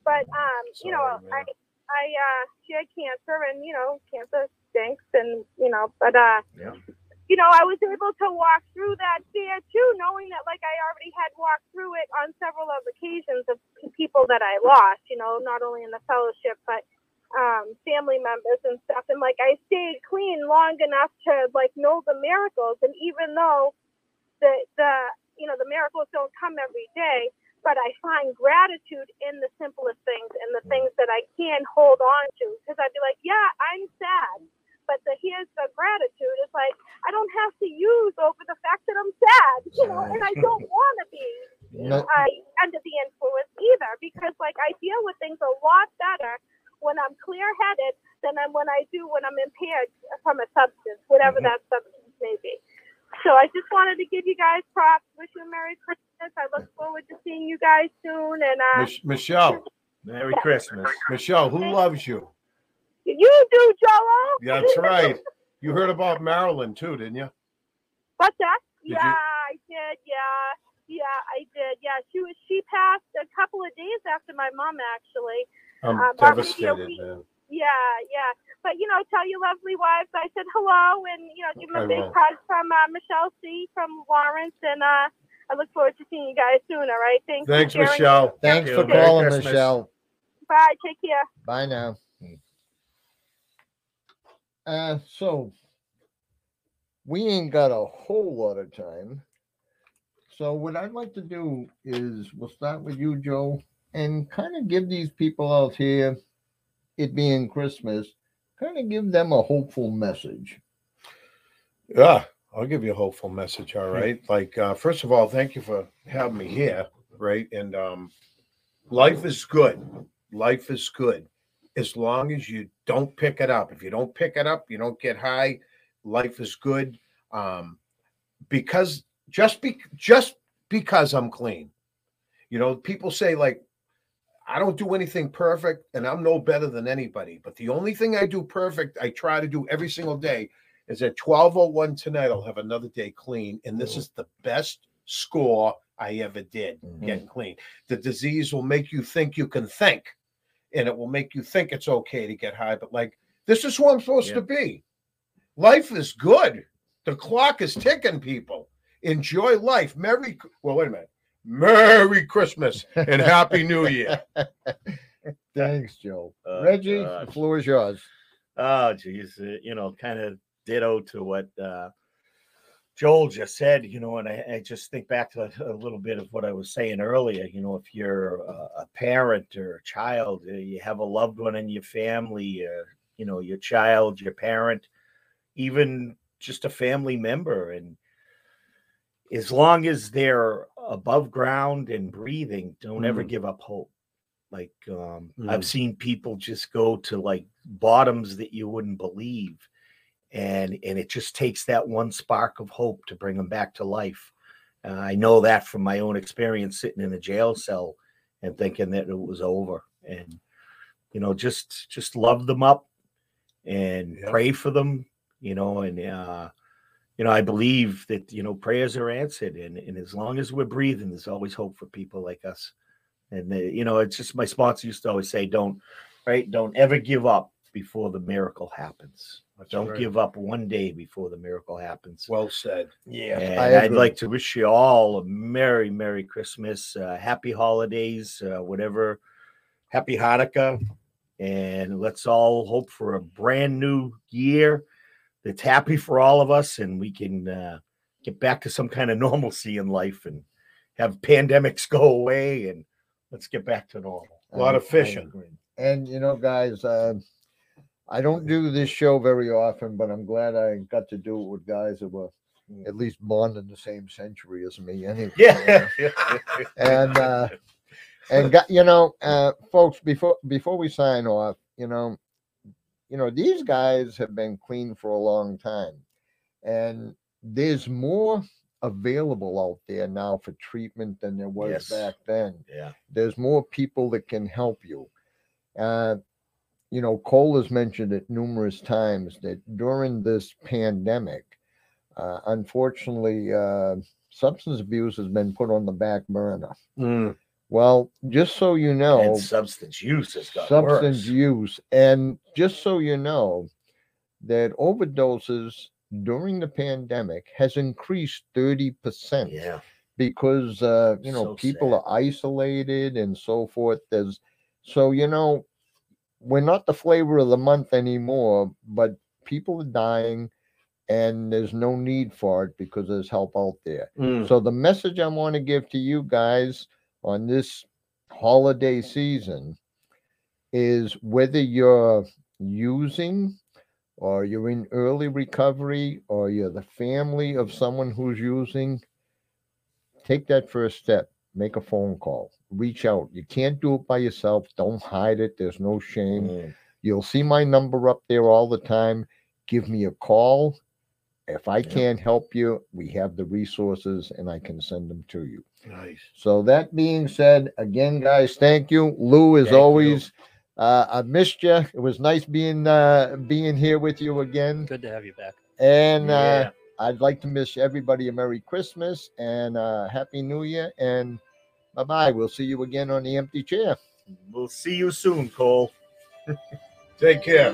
But um, you know, Sorry, I. I uh, she had cancer, and you know, cancer stinks, and you know, but uh, Yeah. You know, I was able to walk through that fear too, knowing that like I already had walked through it on several of occasions of people that I lost, you know, not only in the fellowship but um, family members and stuff. And like I stayed clean long enough to like know the miracles, and even though the the you know the miracles don't come every day, but I find gratitude in the simplest things and the things that I can hold on to. Because I'd be like, yeah, I'm sad, but the here's the gratitude. It's like I don't have to use over the fact that I'm sad, you know, and I don't [laughs] want to be No, uh, under the influence either, because like I deal with things a lot better when I'm clear-headed than I'm- when I do when I'm impaired from a substance, whatever Mhm. that substance may be. So I just wanted to give you guys props. Wish you a Merry Christmas. I look forward to seeing you guys soon. And uh, Mich- Michelle, Merry Christmas. Michelle, who loves you? You do, Joel. That's [laughs] right. You heard about Marilyn too, didn't you? What's that? Did yeah, you- I did. Yeah, yeah, I did. Yeah, she was. She passed a couple of days after my mom, actually. I'm Um, devastated, man. Yeah, yeah. But you know, tell your lovely wives I said hello, and you know, give them I a big will. hug from uh, Michelle C from Lawrence, and uh, I look forward to seeing you guys soon. All right, thanks. Thanks, sharing. Michelle. thanks you. for Merry calling, Christmas. Michelle. Bye. Take care. Bye now. Hmm. Uh, so we ain't got a whole lot of time. So what I'd like to do is we'll start with you, Joe, and kind of give these people out here, it being Christmas, kind of give them a hopeful message. Yeah, I'll give you a hopeful message. All right. Like, uh, first of all, thank you for having me here. Right. And um, life is good. Life is good as long as you don't pick it up. If you don't pick it up, you don't get high. Life is good. Um, because just be just because I'm clean, you know, people say like I don't do anything perfect and I'm no better than anybody. But the only thing I do perfect, I try to do every single day, is at 1201 tonight, I'll have another day clean. And this is the best score I ever did Mhm. getting clean. The disease will make you think you can think, and it will make you think it's okay to get high. But like, this is who I'm supposed Yeah. to be. Life is good. The clock is ticking, people. Enjoy life. Merry, well, wait a minute. Merry Christmas and Happy New Year. [laughs] Thanks, Joe. Oh, Reggie, the floor is yours. Oh, geez, uh, you know, kind of ditto to what uh, Joel just said, you know, and I, I just think back to a, little bit of what I was saying earlier. You know, if you're a, a parent or a child, uh, you have a loved one in your family, uh, you know, your child, your parent, even just a family member, and as long as they're above ground and breathing, don't ever Mm. give up hope. Like um, Mm. I've seen people just go to like bottoms that you wouldn't believe, and and it just takes that one spark of hope to bring them back to life. Uh, I know that from my own experience sitting in a jail cell and thinking that it was over, and you know just just love them up and Yeah. pray for them, you know, and uh, you know, I believe that you know prayers are answered, and and as long as we're breathing, there's always hope for people like us. And they, you know, it's just my sponsor used to always say, "Don't, right? Don't ever give up before the miracle happens. That's Don't right. give up one day before the miracle happens." Well said. Yeah, I and I'd like to wish you all a merry, merry Christmas, uh, happy holidays, uh, whatever, happy Hanukkah, and let's all hope for a brand new year that's happy for all of us, and we can uh, get back to some kind of normalcy in life and have pandemics [laughs] go away, and let's get back to normal. A lot of I- I fishing. And you know, guys, uh, I don't do this show very often, but I'm glad I got to do it with guys that were at least born in the same century as me. Anyway, Yeah, and uh, and got, you know, uh, folks, before before we sign off, you know, you know, these guys have been clean for a long time, and there's more available out there now for treatment than there was Yes. back then yeah, there's more people that can help you. Uh, you know, Cole has mentioned it numerous times that during this pandemic, uh, unfortunately, uh, substance abuse has been put on the back burner. Mm, Well, just so you know, and substance use has got substance worse. use, and just so you know, that overdoses during the pandemic has increased 30% Yeah, because uh, you know So people sad. are isolated and so forth. There's so you know we're not the flavor of the month anymore, but people are dying, and there's no need for it because there's help out there. mm. So the message I want to give to you guys on this holiday season is whether you're using or you're in early recovery or you're the family of someone who's using, take that first step. Make a phone call. Reach out. You can't do it by yourself. Don't hide it. There's no shame. Mm. You'll see my number up there all the time. Give me a call. If I Yeah. can't help you, we have the resources and I can send them to you. Nice. So that being said, again, guys, thank you. Lou, as Thank you. always, uh, I missed you. It was nice being uh, being here with you again. Good to have you back. And uh, Yeah. I'd like to wish everybody a Merry Christmas and uh, Happy New Year. And bye bye. We'll see you again on the empty chair. We'll see you soon, Cole. Take care.